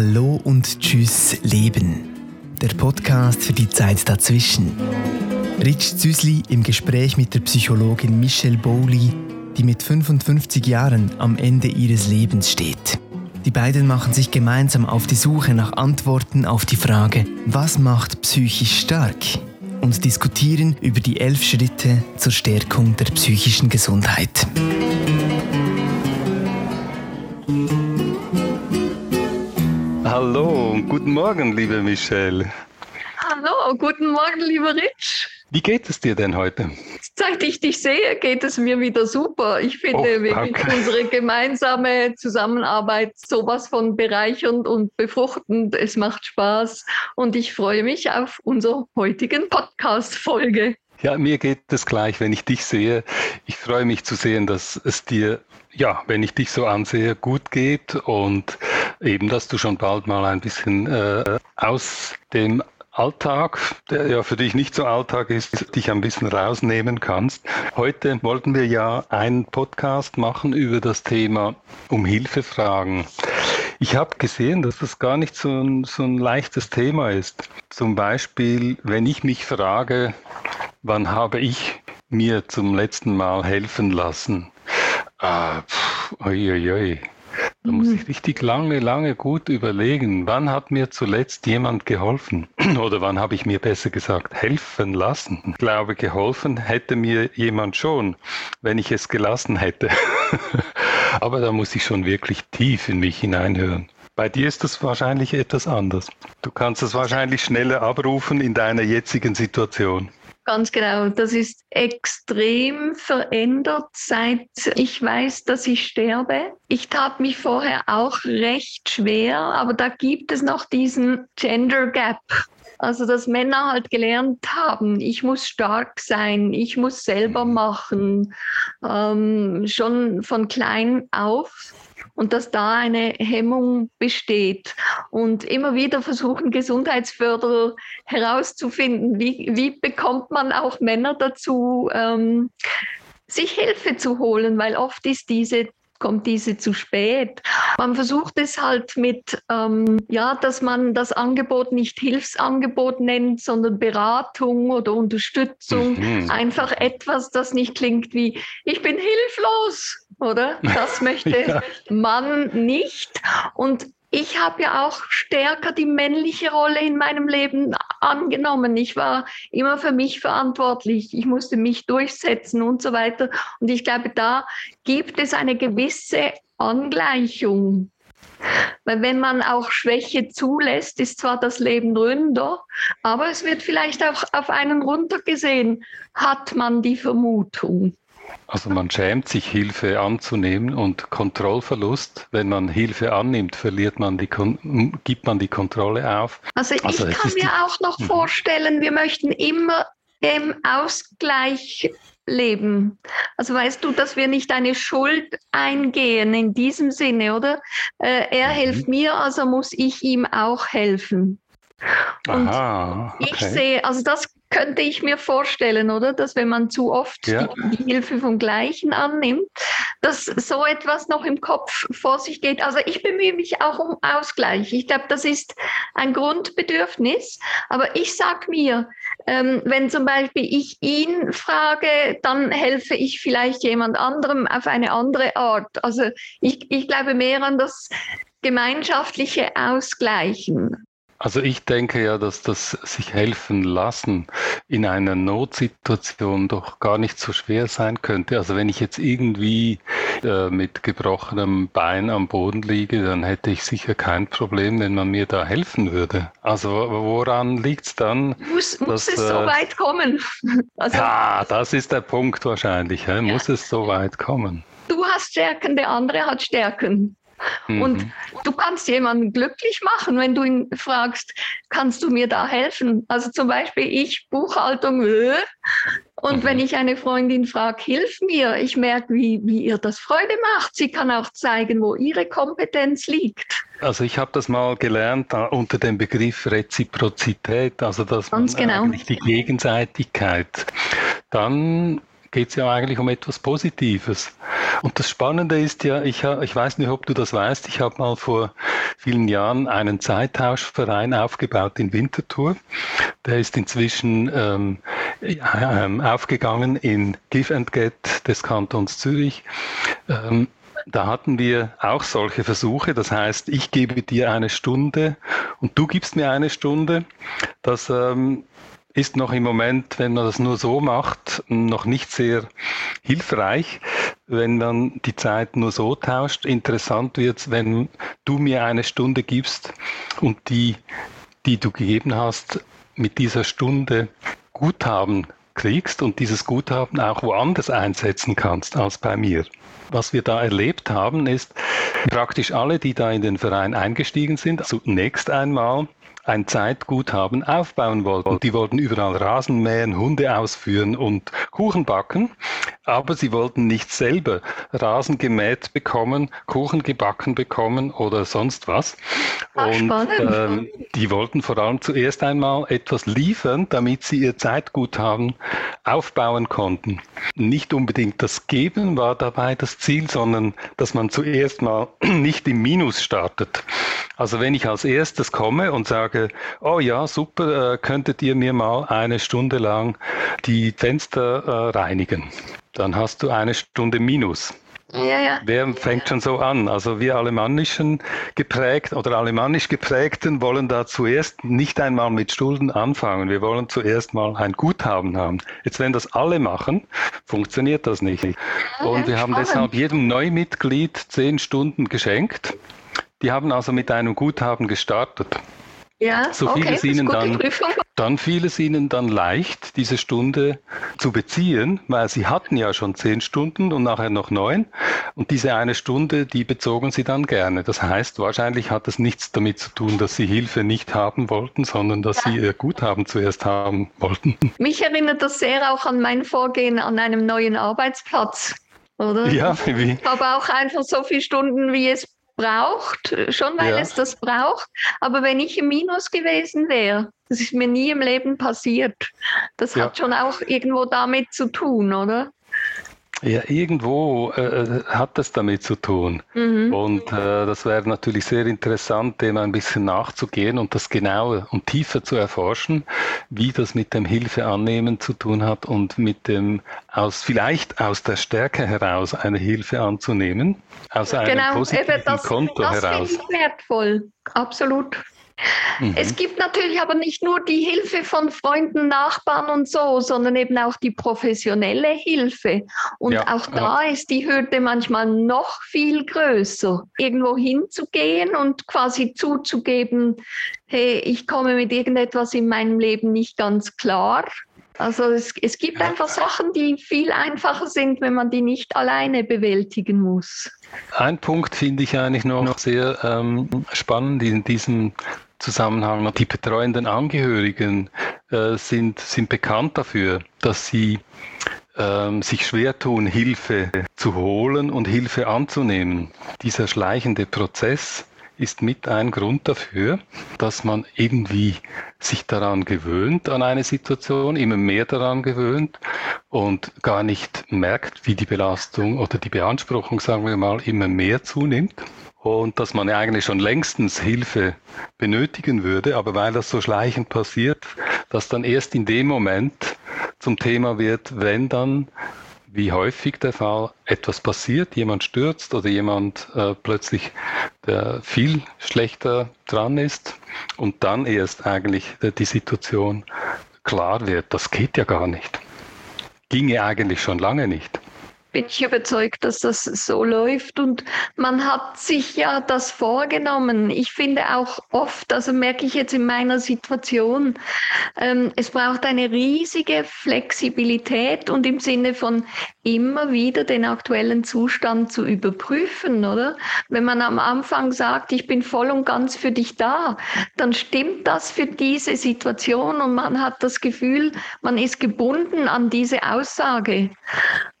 Hallo und Tschüss Leben. Der Podcast für die Zeit dazwischen. Rich Züsli im Gespräch mit der Psychologin Michelle Bowley, die mit 55 Jahren am Ende ihres Lebens steht. Die beiden machen sich gemeinsam auf die Suche nach Antworten auf die Frage, was macht psychisch stark? Und diskutieren über die elf Schritte zur Stärkung der psychischen Gesundheit. Hallo und guten Morgen, liebe Michelle. Hallo, guten Morgen, lieber Rich. Wie geht es dir denn heute? Seit ich dich sehe, geht es mir wieder super. Ich finde oh, wirklich unsere gemeinsame Zusammenarbeit sowas von bereichernd und befruchtend. Es macht Spaß und ich freue mich auf unsere heutigen Podcast-Folge. Ja, mir geht es gleich, wenn ich dich sehe. Ich freue mich zu sehen, dass es dir, ja, wenn ich dich so ansehe, gut geht und eben, dass du schon bald mal ein bisschen äh, aus dem Alltag, der ja für dich nicht so Alltag ist, dich ein bisschen rausnehmen kannst. Heute wollten wir ja einen Podcast machen über das Thema um Hilfe fragen. Ich habe gesehen, dass das gar nicht so ein, so ein leichtes Thema ist. Zum Beispiel, wenn ich mich frage, wann habe ich mir zum letzten Mal helfen lassen? Ah, pff, oi, oi, oi. Da muss ich richtig lange, lange gut überlegen, wann hat mir zuletzt jemand geholfen? Oder wann habe ich mir besser gesagt helfen lassen? Ich glaube, geholfen hätte mir jemand schon, wenn ich es gelassen hätte. Aber da muss ich schon wirklich tief in mich hineinhören. Bei dir ist das wahrscheinlich etwas anders. Du kannst es wahrscheinlich schneller abrufen in deiner jetzigen Situation. Ganz genau. Das ist extrem verändert, seit ich weiß, dass ich sterbe. Ich tat mich vorher auch recht schwer, aber da gibt es noch diesen Gender Gap. Also, dass Männer halt gelernt haben, ich muss stark sein, ich muss selber machen, ähm, schon von klein auf und dass da eine Hemmung besteht. Und immer wieder versuchen Gesundheitsförderer herauszufinden, wie, wie bekommt man auch Männer dazu, ähm, sich Hilfe zu holen, weil oft ist diese kommt diese zu spät. Man versucht es halt mit, ähm, ja, dass man das Angebot nicht Hilfsangebot nennt, sondern Beratung oder Unterstützung. Mhm. Einfach etwas, das nicht klingt wie, ich bin hilflos, oder? Das möchte ja. man nicht. Und ich habe ja auch stärker die männliche Rolle in meinem Leben angenommen. Ich war immer für mich verantwortlich. Ich musste mich durchsetzen und so weiter. Und ich glaube, da gibt es eine gewisse Angleichung. Weil wenn man auch Schwäche zulässt, ist zwar das Leben ründer, aber es wird vielleicht auch auf einen runtergesehen, hat man die Vermutung. Also man schämt sich, Hilfe anzunehmen und Kontrollverlust. Wenn man Hilfe annimmt, verliert man die gibt man die Kontrolle auf. Also ich also kann mir auch noch mhm. vorstellen, wir möchten immer im Ausgleich leben. Also weißt du, dass wir nicht eine Schuld eingehen in diesem Sinne, oder? Äh, er mhm. hilft mir, also muss ich ihm auch helfen. Und Aha, okay. ich sehe, also das könnte ich mir vorstellen, oder? Dass wenn man zu oft ja. die, Hilfe vom Gleichen annimmt, dass so etwas noch im Kopf vor sich geht. Also ich bemühe mich auch um Ausgleich. Ich glaube, das ist ein Grundbedürfnis. Aber ich sage mir, ähm, wenn zum Beispiel ich ihn frage, dann helfe ich vielleicht jemand anderem auf eine andere Art. Also ich, ich glaube mehr an das gemeinschaftliche Ausgleichen. Also ich denke ja, dass das sich helfen lassen in einer Notsituation doch gar nicht so schwer sein könnte. Also wenn ich jetzt irgendwie äh, mit gebrochenem Bein am Boden liege, dann hätte ich sicher kein Problem, wenn man mir da helfen würde. Also woran liegt es dann? Muss, muss dass, es so äh, weit kommen? Also, ja, das ist der Punkt wahrscheinlich. Ja. Muss es so weit kommen? Du hast Stärken, der andere hat Stärken. Mhm. Und du kannst jemanden glücklich machen, wenn du ihn fragst, kannst du mir da helfen? Also zum Beispiel ich, Buchhaltung, äh, und mhm. wenn ich eine Freundin frage, hilf mir, ich merke, wie, wie ihr das Freude macht. Sie kann auch zeigen, wo ihre Kompetenz liegt. Also ich habe das mal gelernt uh, unter dem Begriff Reziprozität, also dass Ganz man genau. eigentlich die Gegenseitigkeit. Dann geht es ja eigentlich um etwas Positives. Und das Spannende ist ja, ich, ich weiß nicht, ob du das weißt, ich habe mal vor vielen Jahren einen Zeittauschverein aufgebaut in Winterthur. Der ist inzwischen ähm, ähm, aufgegangen in Give and Get des Kantons Zürich. Ähm, da hatten wir auch solche Versuche. Das heißt, ich gebe dir eine Stunde und du gibst mir eine Stunde. Das ähm, ist noch im Moment, wenn man das nur so macht, noch nicht sehr hilfreich, wenn man die Zeit nur so tauscht. Interessant wird es, wenn du mir eine Stunde gibst und die, die du gegeben hast, mit dieser Stunde Guthaben kriegst und dieses Guthaben auch woanders einsetzen kannst als bei mir. Was wir da erlebt haben, ist praktisch alle, die da in den Verein eingestiegen sind, zunächst einmal ein Zeitguthaben aufbauen wollten. Die wollten überall Rasen mähen, Hunde ausführen und Kuchen backen, aber sie wollten nicht selber Rasen gemäht bekommen, Kuchen gebacken bekommen oder sonst was. Ach, und ähm, die wollten vor allem zuerst einmal etwas liefern, damit sie ihr Zeitguthaben aufbauen konnten. Nicht unbedingt das Geben war dabei das Ziel, sondern dass man zuerst mal nicht im Minus startet. Also wenn ich als erstes komme und sage, oh ja, super, äh, könntet ihr mir mal eine Stunde lang die Fenster äh, reinigen, dann hast du eine Stunde Minus. Ja, ja. Wer fängt schon so an? Also wir alemannischen geprägt oder alemannisch geprägten wollen da zuerst nicht einmal mit Schulden anfangen. Wir wollen zuerst mal ein Guthaben haben. Jetzt, wenn das alle machen, funktioniert das nicht. Und wir haben deshalb jedem Neumitglied zehn Stunden geschenkt. Die haben also mit einem Guthaben gestartet. Ja, so fiel okay, es ihnen dann, Prüfung. dann fiel es ihnen dann leicht, diese Stunde zu beziehen, weil sie hatten ja schon zehn Stunden und nachher noch neun. Und diese eine Stunde, die bezogen sie dann gerne. Das heißt, wahrscheinlich hat es nichts damit zu tun, dass sie Hilfe nicht haben wollten, sondern dass sie ihr Guthaben zuerst haben wollten. Mich erinnert das sehr auch an mein Vorgehen an einem neuen Arbeitsplatz. Oder? Ja, wie? Ich habe auch einfach so viele Stunden, wie es braucht, schon weil Ja. es das braucht. Aber wenn ich im Minus gewesen wäre, das ist mir nie im Leben passiert. Das Ja. hat schon auch irgendwo damit zu tun, oder? Ja, irgendwo äh, hat das damit zu tun. Mhm. Und äh, das wäre natürlich sehr interessant, dem ein bisschen nachzugehen und das genauer und tiefer zu erforschen, wie das mit dem Hilfeannehmen zu tun hat und mit dem aus vielleicht aus der Stärke heraus eine Hilfe anzunehmen, aus einem Genau, positiven eben das, Konto das finde heraus. ich wertvoll. Absolut. Mhm. Es gibt natürlich aber nicht nur die Hilfe von Freunden, Nachbarn und so, sondern eben auch die professionelle Hilfe. Und Ja, auch da ist die Hürde manchmal noch viel größer, irgendwo hinzugehen und quasi zuzugeben, hey, ich komme mit irgendetwas in meinem Leben nicht ganz klar. Also es, es gibt Ja. einfach Sachen, die viel einfacher sind, wenn man die nicht alleine bewältigen muss. Ein Punkt finde ich eigentlich noch sehr ähm, spannend in diesem Zusammenhang. Die betreuenden Angehörigen äh, sind, sind bekannt dafür, dass sie ähm, sich schwer tun, Hilfe zu holen und Hilfe anzunehmen. Dieser schleichende Prozess ist mit ein Grund dafür, dass man irgendwie sich daran gewöhnt, an eine Situation, immer mehr daran gewöhnt und gar nicht merkt, wie die Belastung oder die Beanspruchung, sagen wir mal, immer mehr zunimmt. Und dass man eigentlich schon längstens Hilfe benötigen würde, aber weil das so schleichend passiert, dass dann erst in dem Moment zum Thema wird, wenn dann wie häufig der Fall etwas passiert, jemand stürzt oder jemand äh, plötzlich der viel schlechter dran ist und dann erst eigentlich äh, die Situation klar wird, das geht ja gar nicht. Ginge eigentlich schon lange nicht. Bin ich überzeugt, dass das so läuft und man hat sich ja das vorgenommen. Ich finde auch oft, also merke ich jetzt in meiner Situation, ähm, es braucht eine riesige Flexibilität und im Sinne von immer wieder den aktuellen Zustand zu überprüfen, oder? Wenn man am Anfang sagt, ich bin voll und ganz für dich da, dann stimmt das für diese Situation und man hat das Gefühl, man ist gebunden an diese Aussage,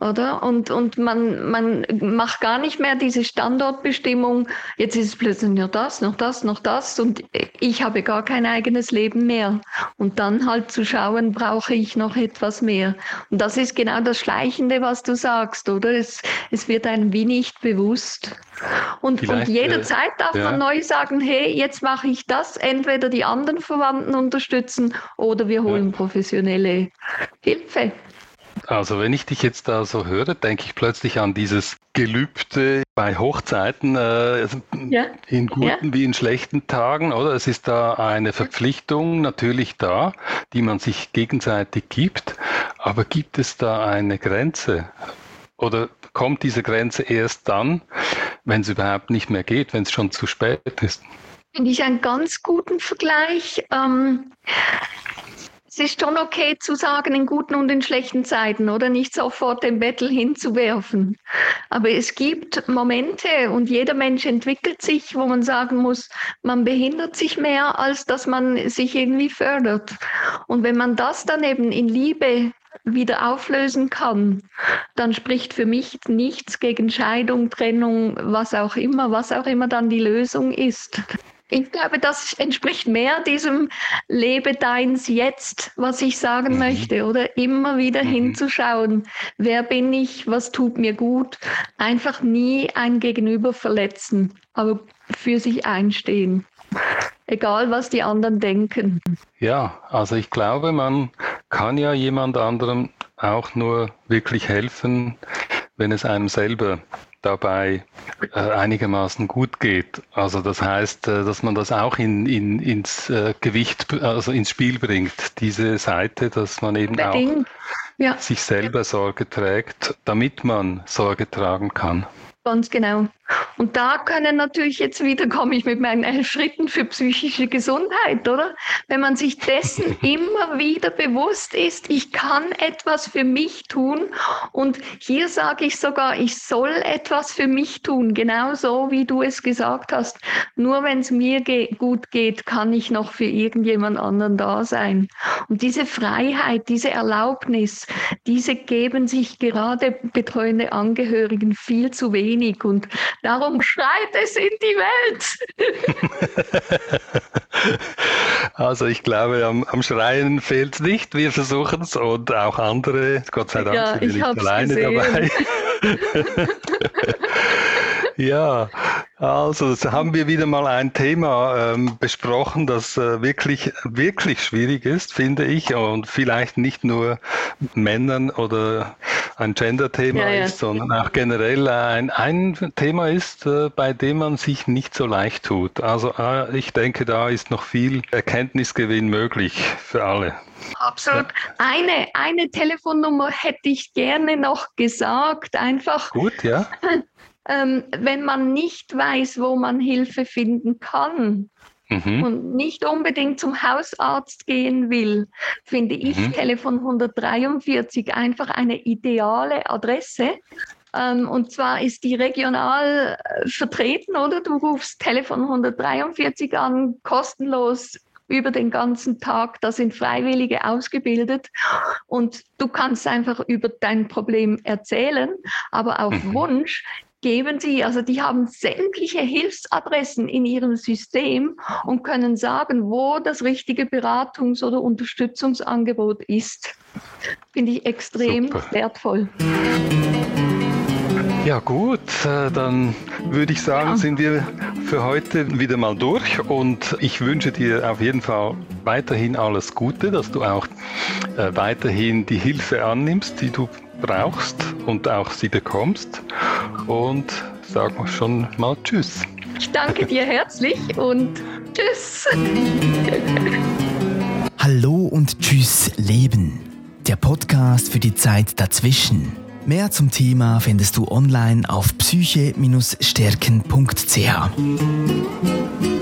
oder? Und und, und man, man macht gar nicht mehr diese Standortbestimmung. Jetzt ist es plötzlich nur das, noch das, noch das und ich habe gar kein eigenes Leben mehr. Und dann halt zu schauen, brauche ich noch etwas mehr. Und das ist genau das Schleichende, was du sagst, oder? Es, es wird einem wie nicht bewusst. Und, und jederzeit äh, darf ja. man neu sagen, hey, jetzt mache ich das, entweder die anderen Verwandten unterstützen oder wir holen ja. professionelle Hilfe. Also wenn ich dich jetzt da so höre, denke ich plötzlich an dieses Gelübde bei Hochzeiten, äh, ja. in guten ja. wie in schlechten Tagen, oder? Es ist da eine Verpflichtung natürlich da, die man sich gegenseitig gibt, aber gibt es da eine Grenze? Oder kommt diese Grenze erst dann, wenn es überhaupt nicht mehr geht, wenn es schon zu spät ist? Finde ich einen ganz guten Vergleich. Ähm, es ist schon okay zu sagen, in guten und in schlechten Zeiten oder nicht sofort den Bettel hinzuwerfen. Aber es gibt Momente und jeder Mensch entwickelt sich, wo man sagen muss, man behindert sich mehr, als dass man sich irgendwie fördert. Und wenn man das dann eben in Liebe wieder auflösen kann, dann spricht für mich nichts gegen Scheidung, Trennung, was auch immer, was auch immer dann die Lösung ist. Ich glaube, das entspricht mehr diesem Lebe deins jetzt, was ich sagen mhm. möchte, oder immer wieder mhm. hinzuschauen, wer bin ich, was tut mir gut, einfach nie ein Gegenüber verletzen, aber für sich einstehen. Egal, was die anderen denken. Ja, also ich glaube, man kann ja jemand anderem auch nur wirklich helfen, wenn es einem selber dabei äh, einigermaßen gut geht. Also das heißt, äh, dass man das auch in, in, ins äh, Gewicht, also ins Spiel bringt, diese Seite, dass man eben auch ja. sich selber Sorge trägt, damit man Sorge tragen kann. Ganz genau. Und da können natürlich jetzt wieder, komme ich mit meinen elf Schritten für psychische Gesundheit, oder? Wenn man sich dessen immer wieder bewusst ist, ich kann etwas für mich tun. Und hier sage ich sogar, ich soll etwas für mich tun, genauso wie du es gesagt hast. Nur wenn es mir ge gut geht, kann ich noch für irgendjemand anderen da sein. Und diese Freiheit, diese Erlaubnis, diese geben sich gerade betreuende Angehörigen viel zu wenig. Und Darum schreit es in die Welt. also ich glaube, am, am Schreien fehlt es nicht. Wir versuchen es und auch andere. Gott sei Dank ja, sind wir nicht alleine gesehen. dabei. Ja, also haben wir wieder mal ein Thema ähm, besprochen, das äh, wirklich, wirklich schwierig ist, finde ich, und vielleicht nicht nur Männern oder ein Gender-Thema ja, ja. ist, sondern auch generell ein, ein Thema ist, äh, bei dem man sich nicht so leicht tut. Also äh, ich denke, da ist noch viel Erkenntnisgewinn möglich für alle. Absolut. Eine, eine Telefonnummer hätte ich gerne noch gesagt, einfach. Gut, ja. ähm, wenn man nicht weiß, wo man Hilfe finden kann mhm. und nicht unbedingt zum Hausarzt gehen will, finde ich mhm. Telefon 143 einfach eine ideale Adresse. Ähm, und zwar ist die regional äh, vertreten, oder? Du rufst Telefon 143 an, kostenlos über den ganzen Tag. Da sind Freiwillige ausgebildet und du kannst einfach über dein Problem erzählen, aber auf mhm. Wunsch geben sie, also die haben sämtliche Hilfsadressen in ihrem System und können sagen, wo das richtige Beratungs- oder Unterstützungsangebot ist. Finde ich extrem Super. wertvoll. Ja gut, dann würde ich sagen, ja. sind wir für heute wieder mal durch und ich wünsche dir auf jeden Fall weiterhin alles Gute, dass du auch äh, weiterhin die Hilfe annimmst, die du brauchst und auch sie bekommst. Und sag schon mal Tschüss. Ich danke dir herzlich und Tschüss. Hallo und Tschüss Leben. Der Podcast für die Zeit dazwischen. Mehr zum Thema findest du online auf psyche-stärken.ch.